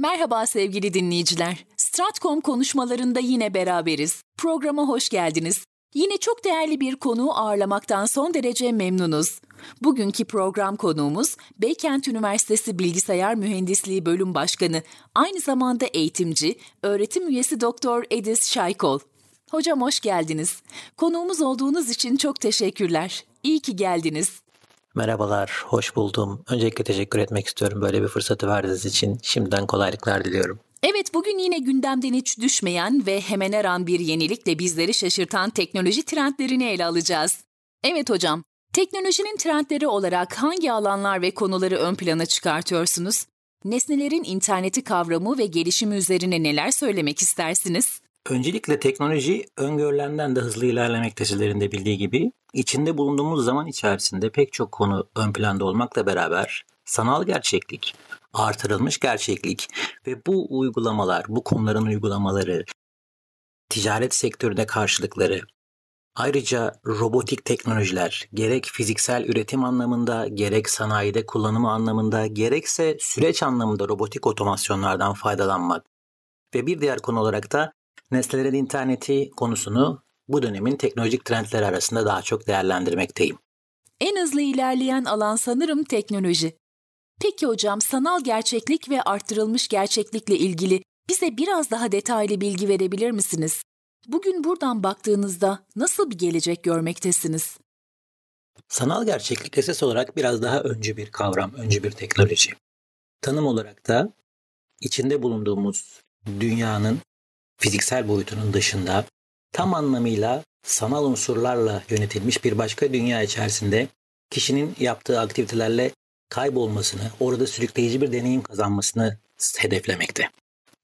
Merhaba sevgili dinleyiciler. Stratcom konuşmalarında yine beraberiz. Programa hoş geldiniz. Yine çok değerli bir konuğu ağırlamaktan son derece memnunuz. Bugünkü program konuğumuz Beykent Üniversitesi Bilgisayar Mühendisliği Bölüm Başkanı, aynı zamanda eğitimci, öğretim üyesi Doktor Edis Şaykol. Hocam hoş geldiniz. Konuğumuz olduğunuz için çok teşekkürler. İyi ki geldiniz. Merhabalar, hoş buldum. Öncelikle teşekkür etmek istiyorum böyle bir fırsatı verdiğiniz için. Şimdiden kolaylıklar diliyorum. Evet bugün yine gündemden hiç düşmeyen ve hemen her an bir yenilikle bizleri şaşırtan teknoloji trendlerini ele alacağız. Evet hocam, teknolojinin trendleri olarak hangi alanlar ve konuları ön plana çıkartıyorsunuz? Nesnelerin interneti kavramı ve gelişimi üzerine neler söylemek istersiniz? Öncelikle teknoloji öngörülenden de hızlı ilerlemekte sizlerin de bildiği gibi. İçinde bulunduğumuz zaman içerisinde pek çok konu ön planda olmakla beraber sanal gerçeklik, artırılmış gerçeklik ve bu uygulamalar, bu konuların uygulamaları, ticaret sektöründe karşılıkları, ayrıca robotik teknolojiler gerek fiziksel üretim anlamında, gerek sanayide kullanımı anlamında, gerekse süreç anlamında robotik otomasyonlardan faydalanmak ve bir diğer konu olarak da nesnelerin interneti konusunu bu dönemin teknolojik trendleri arasında daha çok değerlendirmekteyim. En hızlı ilerleyen alan sanırım teknoloji. Peki hocam sanal gerçeklik ve arttırılmış gerçeklikle ilgili bize biraz daha detaylı bilgi verebilir misiniz? Bugün buradan baktığınızda nasıl bir gelecek görmektesiniz? Sanal gerçeklik esas olarak biraz daha öncü bir kavram, öncü bir teknoloji. Tanım olarak da içinde bulunduğumuz dünyanın fiziksel boyutunun dışında tam anlamıyla sanal unsurlarla yönetilmiş bir başka dünya içerisinde kişinin yaptığı aktivitelerle kaybolmasını, orada sürükleyici bir deneyim kazanmasını hedeflemekte.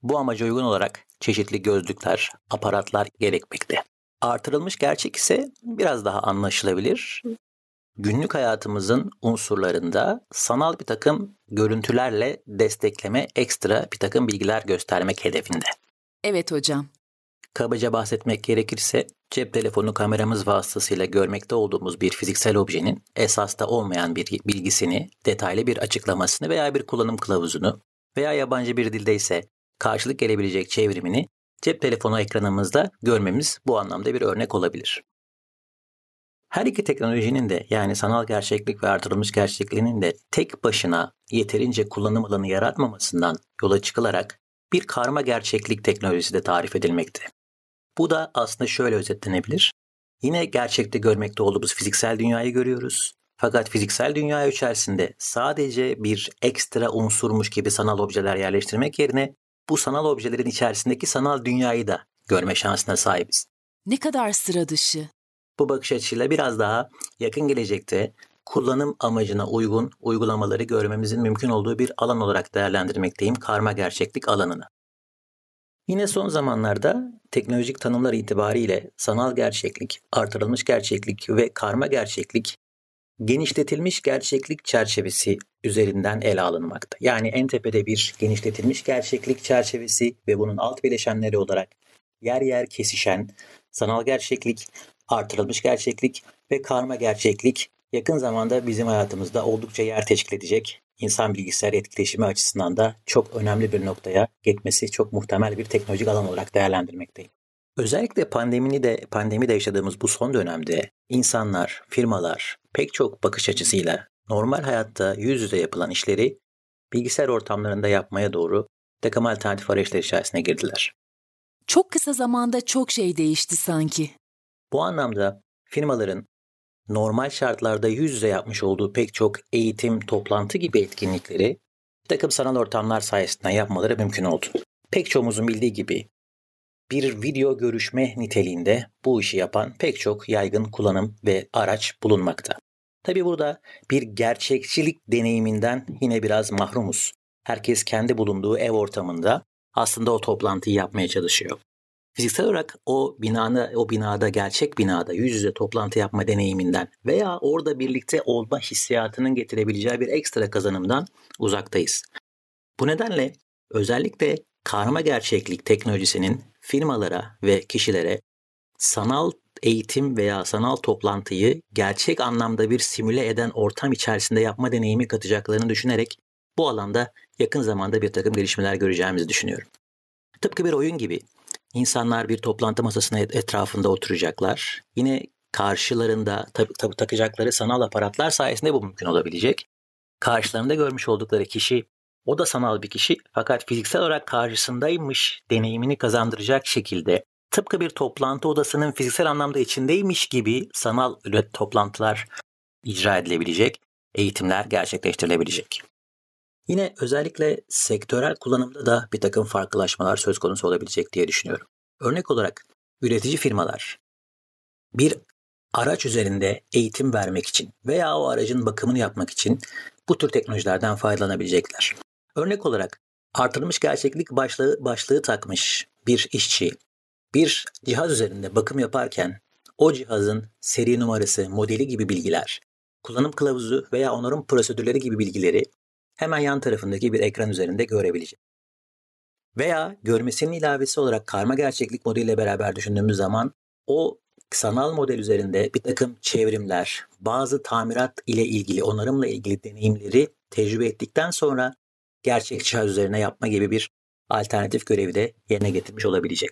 Bu amaca uygun olarak çeşitli gözlükler, aparatlar gerekmekte. Artırılmış gerçek ise biraz daha anlaşılabilir. Günlük hayatımızın unsurlarında sanal bir takım görüntülerle destekleme, ekstra bir takım bilgiler göstermek hedefinde. Evet hocam. Kabaca bahsetmek gerekirse cep telefonu kameramız vasıtasıyla görmekte olduğumuz bir fiziksel objenin esasta olmayan bir bilgisini, detaylı bir açıklamasını veya bir kullanım kılavuzunu veya yabancı bir dilde ise karşılık gelebilecek çevrimini cep telefonu ekranımızda görmemiz bu anlamda bir örnek olabilir. Her iki teknolojinin de yani sanal gerçeklik ve artırılmış gerçekliğinin de tek başına yeterince kullanım alanı yaratmamasından yola çıkılarak bir karma gerçeklik teknolojisi de tarif edilmekte. Bu da aslında şöyle özetlenebilir. Yine gerçekte görmekte olduğumuz fiziksel dünyayı görüyoruz. Fakat fiziksel dünya içerisinde sadece bir ekstra unsurmuş gibi sanal objeler yerleştirmek yerine bu sanal objelerin içerisindeki sanal dünyayı da görme şansına sahibiz. Ne kadar sıra dışı. Bu bakış açısıyla biraz daha yakın gelecekte kullanım amacına uygun uygulamaları görmemizin mümkün olduğu bir alan olarak değerlendirmekteyim karma gerçeklik alanını. Yine son zamanlarda teknolojik tanımlar itibariyle sanal gerçeklik, artırılmış gerçeklik ve karma gerçeklik genişletilmiş gerçeklik çerçevesi üzerinden ele alınmakta. Yani en tepede bir genişletilmiş gerçeklik çerçevesi ve bunun alt bileşenleri olarak yer yer kesişen sanal gerçeklik, artırılmış gerçeklik ve karma gerçeklik yakın zamanda bizim hayatımızda oldukça yer teşkil edecek insan bilgisayar etkileşimi açısından da çok önemli bir noktaya gitmesi çok muhtemel bir teknolojik alan olarak değerlendirmekteyim. Özellikle pandemini de pandemi de yaşadığımız bu son dönemde insanlar, firmalar pek çok bakış açısıyla normal hayatta yüz yüze yapılan işleri bilgisayar ortamlarında yapmaya doğru takım alternatif arayışlar içerisine girdiler. Çok kısa zamanda çok şey değişti sanki. Bu anlamda firmaların normal şartlarda yüz yüze yapmış olduğu pek çok eğitim, toplantı gibi etkinlikleri bir takım sanal ortamlar sayesinde yapmaları mümkün oldu. Pek çoğumuzun bildiği gibi bir video görüşme niteliğinde bu işi yapan pek çok yaygın kullanım ve araç bulunmakta. Tabi burada bir gerçekçilik deneyiminden yine biraz mahrumuz. Herkes kendi bulunduğu ev ortamında aslında o toplantıyı yapmaya çalışıyor. Fiziksel olarak o binada, o binada, gerçek binada yüz yüze toplantı yapma deneyiminden veya orada birlikte olma hissiyatının getirebileceği bir ekstra kazanımdan uzaktayız. Bu nedenle özellikle karma gerçeklik teknolojisinin firmalara ve kişilere sanal eğitim veya sanal toplantıyı gerçek anlamda bir simüle eden ortam içerisinde yapma deneyimi katacaklarını düşünerek bu alanda yakın zamanda bir takım gelişmeler göreceğimizi düşünüyorum. Tıpkı bir oyun gibi insanlar bir toplantı masasına etrafında oturacaklar. Yine karşılarında tabi, tabi takacakları sanal aparatlar sayesinde bu mümkün olabilecek. Karşılarında görmüş oldukları kişi o da sanal bir kişi fakat fiziksel olarak karşısındaymış deneyimini kazandıracak şekilde tıpkı bir toplantı odasının fiziksel anlamda içindeymiş gibi sanal toplantılar icra edilebilecek, eğitimler gerçekleştirilebilecek. Yine özellikle sektörel kullanımda da bir takım farklılaşmalar söz konusu olabilecek diye düşünüyorum. Örnek olarak üretici firmalar bir araç üzerinde eğitim vermek için veya o aracın bakımını yapmak için bu tür teknolojilerden faydalanabilecekler. Örnek olarak artırılmış gerçeklik başlığı, başlığı takmış bir işçi bir cihaz üzerinde bakım yaparken o cihazın seri numarası, modeli gibi bilgiler, kullanım kılavuzu veya onarım prosedürleri gibi bilgileri hemen yan tarafındaki bir ekran üzerinde görebilecek. Veya görmesinin ilavesi olarak karma gerçeklik modeliyle beraber düşündüğümüz zaman o sanal model üzerinde bir takım çevrimler, bazı tamirat ile ilgili, onarımla ilgili deneyimleri tecrübe ettikten sonra gerçek cihaz üzerine yapma gibi bir alternatif görevi de yerine getirmiş olabilecek.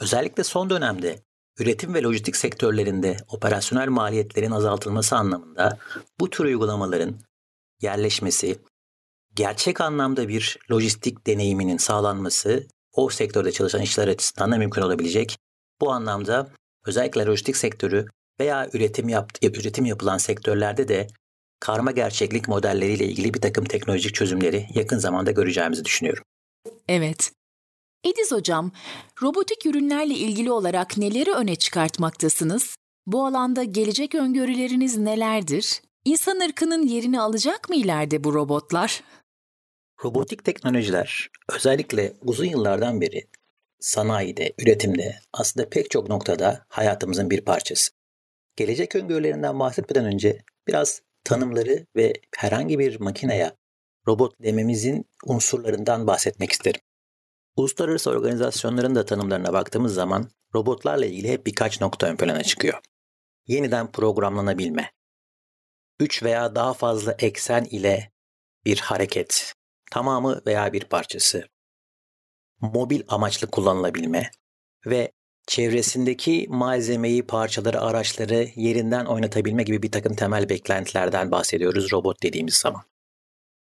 Özellikle son dönemde üretim ve lojistik sektörlerinde operasyonel maliyetlerin azaltılması anlamında bu tür uygulamaların yerleşmesi, gerçek anlamda bir lojistik deneyiminin sağlanması o sektörde çalışan işler açısından da mümkün olabilecek. Bu anlamda özellikle lojistik sektörü veya üretim yap, üretim yapılan sektörlerde de karma gerçeklik modelleriyle ilgili bir takım teknolojik çözümleri yakın zamanda göreceğimizi düşünüyorum. Evet. Ediz Hocam, robotik ürünlerle ilgili olarak neleri öne çıkartmaktasınız? Bu alanda gelecek öngörüleriniz nelerdir? İnsan ırkının yerini alacak mı ileride bu robotlar? Robotik teknolojiler özellikle uzun yıllardan beri sanayide, üretimde aslında pek çok noktada hayatımızın bir parçası. Gelecek öngörülerinden bahsetmeden önce biraz tanımları ve herhangi bir makineye robot dememizin unsurlarından bahsetmek isterim. Uluslararası organizasyonların da tanımlarına baktığımız zaman robotlarla ilgili hep birkaç nokta ön plana çıkıyor. Yeniden programlanabilme, üç veya daha fazla eksen ile bir hareket, tamamı veya bir parçası, mobil amaçlı kullanılabilme ve çevresindeki malzemeyi, parçaları, araçları yerinden oynatabilme gibi bir takım temel beklentilerden bahsediyoruz robot dediğimiz zaman.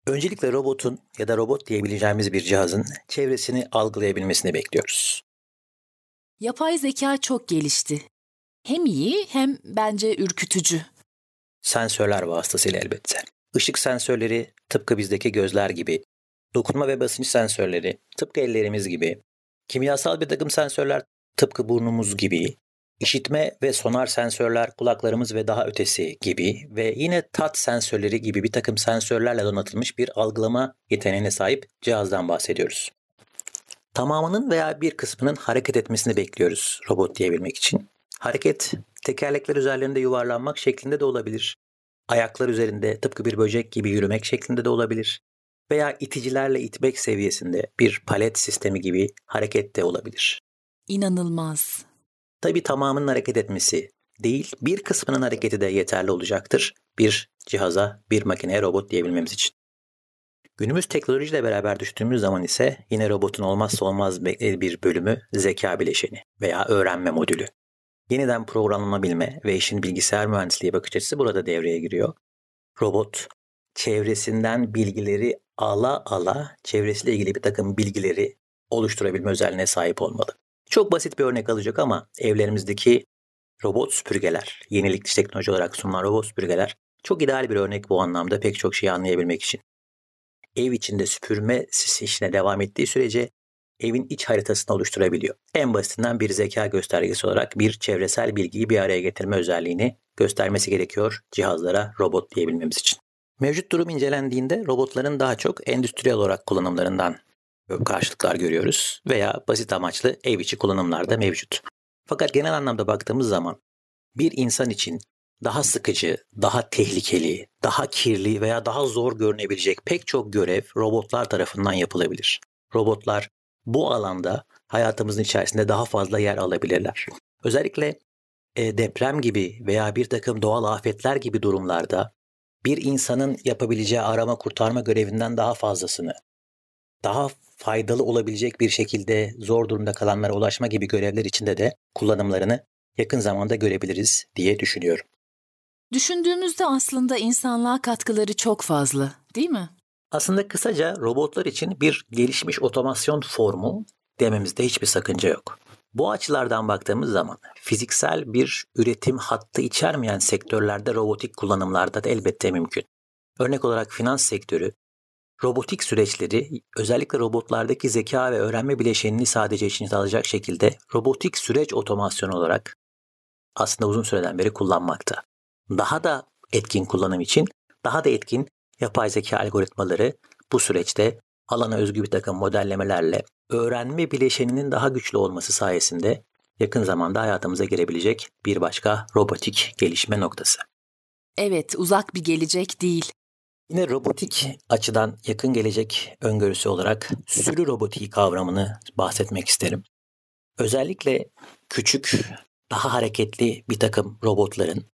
Öncelikle robotun ya da robot diyebileceğimiz bir cihazın çevresini algılayabilmesini bekliyoruz. Yapay zeka çok gelişti. Hem iyi hem bence ürkütücü. Sensörler vasıtasıyla elbette. Işık sensörleri tıpkı bizdeki gözler gibi, dokunma ve basınç sensörleri tıpkı ellerimiz gibi, kimyasal bir takım sensörler tıpkı burnumuz gibi, işitme ve sonar sensörler kulaklarımız ve daha ötesi gibi ve yine tat sensörleri gibi bir takım sensörlerle donatılmış bir algılama yeteneğine sahip cihazdan bahsediyoruz. Tamamının veya bir kısmının hareket etmesini bekliyoruz robot diyebilmek için. Hareket tekerlekler üzerlerinde yuvarlanmak şeklinde de olabilir. Ayaklar üzerinde tıpkı bir böcek gibi yürümek şeklinde de olabilir. Veya iticilerle itmek seviyesinde bir palet sistemi gibi hareket de olabilir. İnanılmaz. Tabi tamamının hareket etmesi değil, bir kısmının hareketi de yeterli olacaktır bir cihaza, bir makineye robot diyebilmemiz için. Günümüz teknolojiyle beraber düştüğümüz zaman ise yine robotun olmazsa olmaz bir bölümü zeka bileşeni veya öğrenme modülü. Yeniden programlanabilme ve işin bilgisayar mühendisliği bakış açısı burada devreye giriyor. Robot çevresinden bilgileri ala ala çevresiyle ilgili bir takım bilgileri oluşturabilme özelliğine sahip olmalı. Çok basit bir örnek alacak ama evlerimizdeki robot süpürgeler, yenilikçi teknoloji olarak sunulan robot süpürgeler çok ideal bir örnek bu anlamda pek çok şeyi anlayabilmek için. Ev içinde süpürme işine devam ettiği sürece evin iç haritasını oluşturabiliyor. En basitinden bir zeka göstergesi olarak bir çevresel bilgiyi bir araya getirme özelliğini göstermesi gerekiyor cihazlara robot diyebilmemiz için. Mevcut durum incelendiğinde robotların daha çok endüstriyel olarak kullanımlarından karşılıklar görüyoruz veya basit amaçlı ev içi kullanımlarda mevcut. Fakat genel anlamda baktığımız zaman bir insan için daha sıkıcı, daha tehlikeli, daha kirli veya daha zor görünebilecek pek çok görev robotlar tarafından yapılabilir. Robotlar bu alanda hayatımızın içerisinde daha fazla yer alabilirler. Özellikle e, deprem gibi veya bir takım doğal afetler gibi durumlarda bir insanın yapabileceği arama kurtarma görevinden daha fazlasını, daha faydalı olabilecek bir şekilde zor durumda kalanlara ulaşma gibi görevler içinde de kullanımlarını yakın zamanda görebiliriz diye düşünüyorum. Düşündüğümüzde aslında insanlığa katkıları çok fazla, değil mi? Aslında kısaca robotlar için bir gelişmiş otomasyon formu dememizde hiçbir sakınca yok. Bu açılardan baktığımız zaman fiziksel bir üretim hattı içermeyen sektörlerde robotik kullanımlarda da elbette mümkün. Örnek olarak finans sektörü robotik süreçleri özellikle robotlardaki zeka ve öğrenme bileşenini sadece içine alacak şekilde robotik süreç otomasyonu olarak aslında uzun süreden beri kullanmakta. Daha da etkin kullanım için daha da etkin yapay zeka algoritmaları bu süreçte alana özgü bir takım modellemelerle öğrenme bileşeninin daha güçlü olması sayesinde yakın zamanda hayatımıza girebilecek bir başka robotik gelişme noktası. Evet, uzak bir gelecek değil. Yine robotik açıdan yakın gelecek öngörüsü olarak sürü robotiği kavramını bahsetmek isterim. Özellikle küçük, daha hareketli bir takım robotların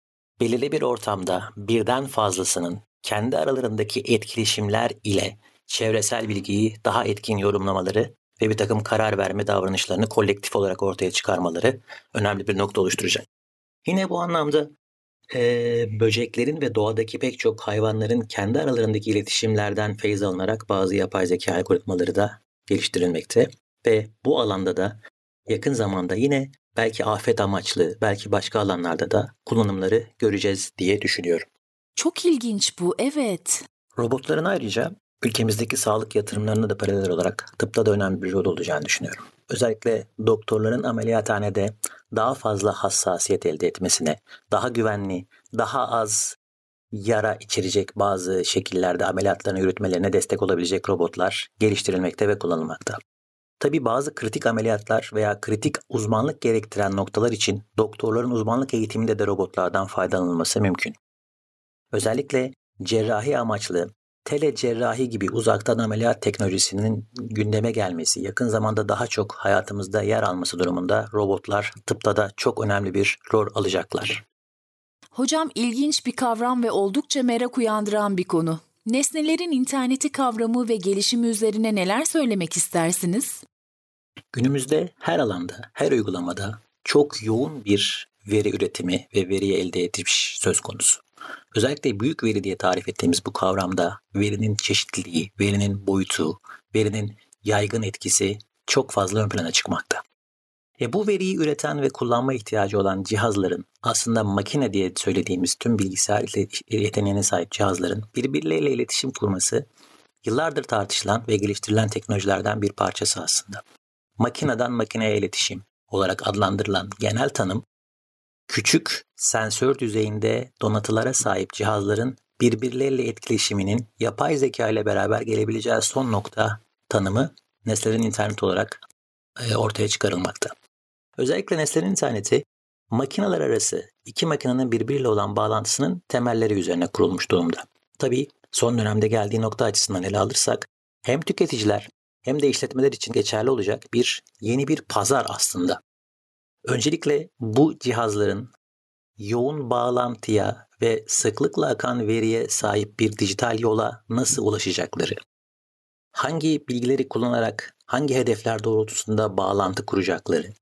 belirli bir ortamda birden fazlasının kendi aralarındaki etkileşimler ile çevresel bilgiyi daha etkin yorumlamaları ve bir takım karar verme davranışlarını kolektif olarak ortaya çıkarmaları önemli bir nokta oluşturacak. Yine bu anlamda e, böceklerin ve doğadaki pek çok hayvanların kendi aralarındaki iletişimlerden feyz alınarak bazı yapay zeka algoritmaları da geliştirilmekte ve bu alanda da yakın zamanda yine belki afet amaçlı, belki başka alanlarda da kullanımları göreceğiz diye düşünüyorum. Çok ilginç bu, evet. Robotların ayrıca ülkemizdeki sağlık yatırımlarına da paralel olarak tıpta da önemli bir rol olacağını düşünüyorum. Özellikle doktorların ameliyathanede daha fazla hassasiyet elde etmesine, daha güvenli, daha az yara içerecek bazı şekillerde ameliyatlarını yürütmelerine destek olabilecek robotlar geliştirilmekte ve kullanılmakta. Tabi bazı kritik ameliyatlar veya kritik uzmanlık gerektiren noktalar için doktorların uzmanlık eğitiminde de robotlardan faydalanılması mümkün. Özellikle cerrahi amaçlı tele cerrahi gibi uzaktan ameliyat teknolojisinin gündeme gelmesi, yakın zamanda daha çok hayatımızda yer alması durumunda robotlar tıpta da çok önemli bir rol alacaklar. Hocam ilginç bir kavram ve oldukça merak uyandıran bir konu. Nesnelerin interneti kavramı ve gelişimi üzerine neler söylemek istersiniz? Günümüzde her alanda, her uygulamada çok yoğun bir veri üretimi ve veriyi elde ediş söz konusu. Özellikle büyük veri diye tarif ettiğimiz bu kavramda verinin çeşitliliği, verinin boyutu, verinin yaygın etkisi çok fazla ön plana çıkmakta. E bu veriyi üreten ve kullanma ihtiyacı olan cihazların aslında makine diye söylediğimiz tüm bilgisayar yeteneğine sahip cihazların birbirleriyle iletişim kurması yıllardır tartışılan ve geliştirilen teknolojilerden bir parçası aslında. Makineden makineye iletişim olarak adlandırılan genel tanım küçük sensör düzeyinde donatılara sahip cihazların birbirleriyle etkileşiminin yapay zeka ile beraber gelebileceği son nokta tanımı nesnelerin internet olarak e, ortaya çıkarılmakta. Özellikle nesnelerin interneti makineler arası iki makinenin birbiriyle olan bağlantısının temelleri üzerine kurulmuş durumda. Tabii son dönemde geldiği nokta açısından ele alırsak hem tüketiciler hem de işletmeler için geçerli olacak bir yeni bir pazar aslında. Öncelikle bu cihazların yoğun bağlantıya ve sıklıkla akan veriye sahip bir dijital yola nasıl ulaşacakları, hangi bilgileri kullanarak hangi hedefler doğrultusunda bağlantı kuracakları,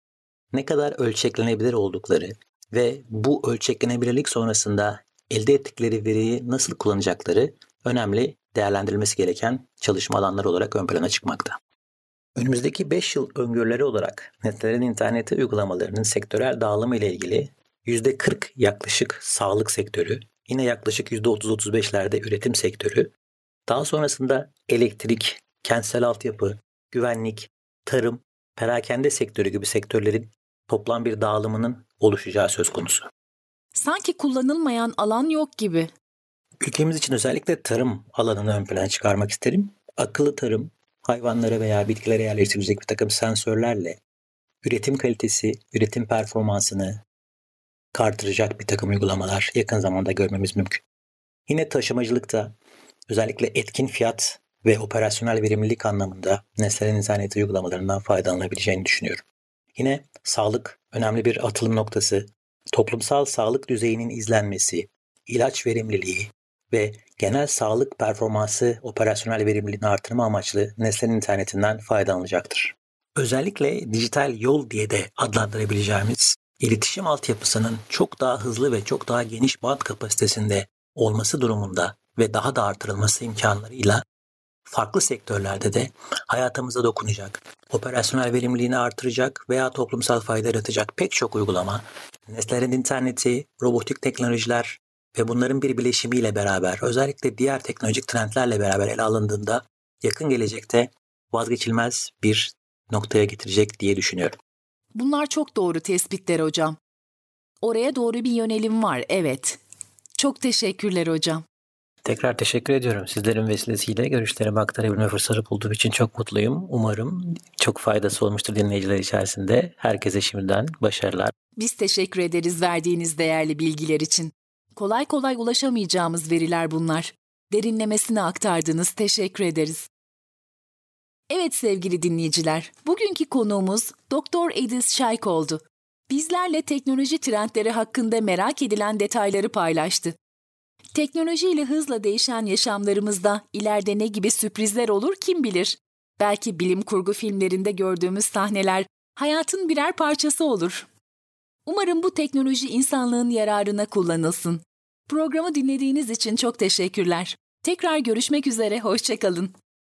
ne kadar ölçeklenebilir oldukları ve bu ölçeklenebilirlik sonrasında elde ettikleri veriyi nasıl kullanacakları önemli değerlendirilmesi gereken çalışma alanları olarak ön plana çıkmakta. Önümüzdeki 5 yıl öngörüleri olarak netlerin interneti uygulamalarının sektörel dağılımı ile ilgili %40 yaklaşık sağlık sektörü, yine yaklaşık %30-35'lerde üretim sektörü, daha sonrasında elektrik, kentsel altyapı, güvenlik, tarım, perakende sektörü gibi sektörlerin toplam bir dağılımının oluşacağı söz konusu. Sanki kullanılmayan alan yok gibi. Ülkemiz için özellikle tarım alanını ön plana çıkarmak isterim. Akıllı tarım, hayvanlara veya bitkilere yerleştirilecek bir takım sensörlerle üretim kalitesi, üretim performansını artıracak bir takım uygulamalar yakın zamanda görmemiz mümkün. Yine taşımacılıkta özellikle etkin fiyat ve operasyonel verimlilik anlamında nesnelerin interneti uygulamalarından faydalanabileceğini düşünüyorum. Yine sağlık önemli bir atılım noktası, toplumsal sağlık düzeyinin izlenmesi, ilaç verimliliği ve genel sağlık performansı operasyonel verimliliğini artırma amaçlı nesnenin internetinden faydalanacaktır. Özellikle dijital yol diye de adlandırabileceğimiz iletişim altyapısının çok daha hızlı ve çok daha geniş band kapasitesinde olması durumunda ve daha da artırılması imkanlarıyla farklı sektörlerde de hayatımıza dokunacak, operasyonel verimliliğini artıracak veya toplumsal fayda yaratacak pek çok uygulama, nesnelerin interneti, robotik teknolojiler ve bunların bir bileşimiyle beraber özellikle diğer teknolojik trendlerle beraber ele alındığında yakın gelecekte vazgeçilmez bir noktaya getirecek diye düşünüyorum. Bunlar çok doğru tespitler hocam. Oraya doğru bir yönelim var, evet. Çok teşekkürler hocam. Tekrar teşekkür ediyorum. Sizlerin vesilesiyle görüşlerimi aktarabilme fırsatı bulduğum için çok mutluyum. Umarım çok faydası olmuştur dinleyiciler içerisinde. Herkese şimdiden başarılar. Biz teşekkür ederiz verdiğiniz değerli bilgiler için. Kolay kolay ulaşamayacağımız veriler bunlar. Derinlemesine aktardınız, teşekkür ederiz. Evet sevgili dinleyiciler, bugünkü konuğumuz Doktor Edis Şayk oldu. Bizlerle teknoloji trendleri hakkında merak edilen detayları paylaştı. Teknolojiyle hızla değişen yaşamlarımızda ileride ne gibi sürprizler olur kim bilir? Belki bilim kurgu filmlerinde gördüğümüz sahneler hayatın birer parçası olur. Umarım bu teknoloji insanlığın yararına kullanılsın. Programı dinlediğiniz için çok teşekkürler. Tekrar görüşmek üzere, hoşçakalın.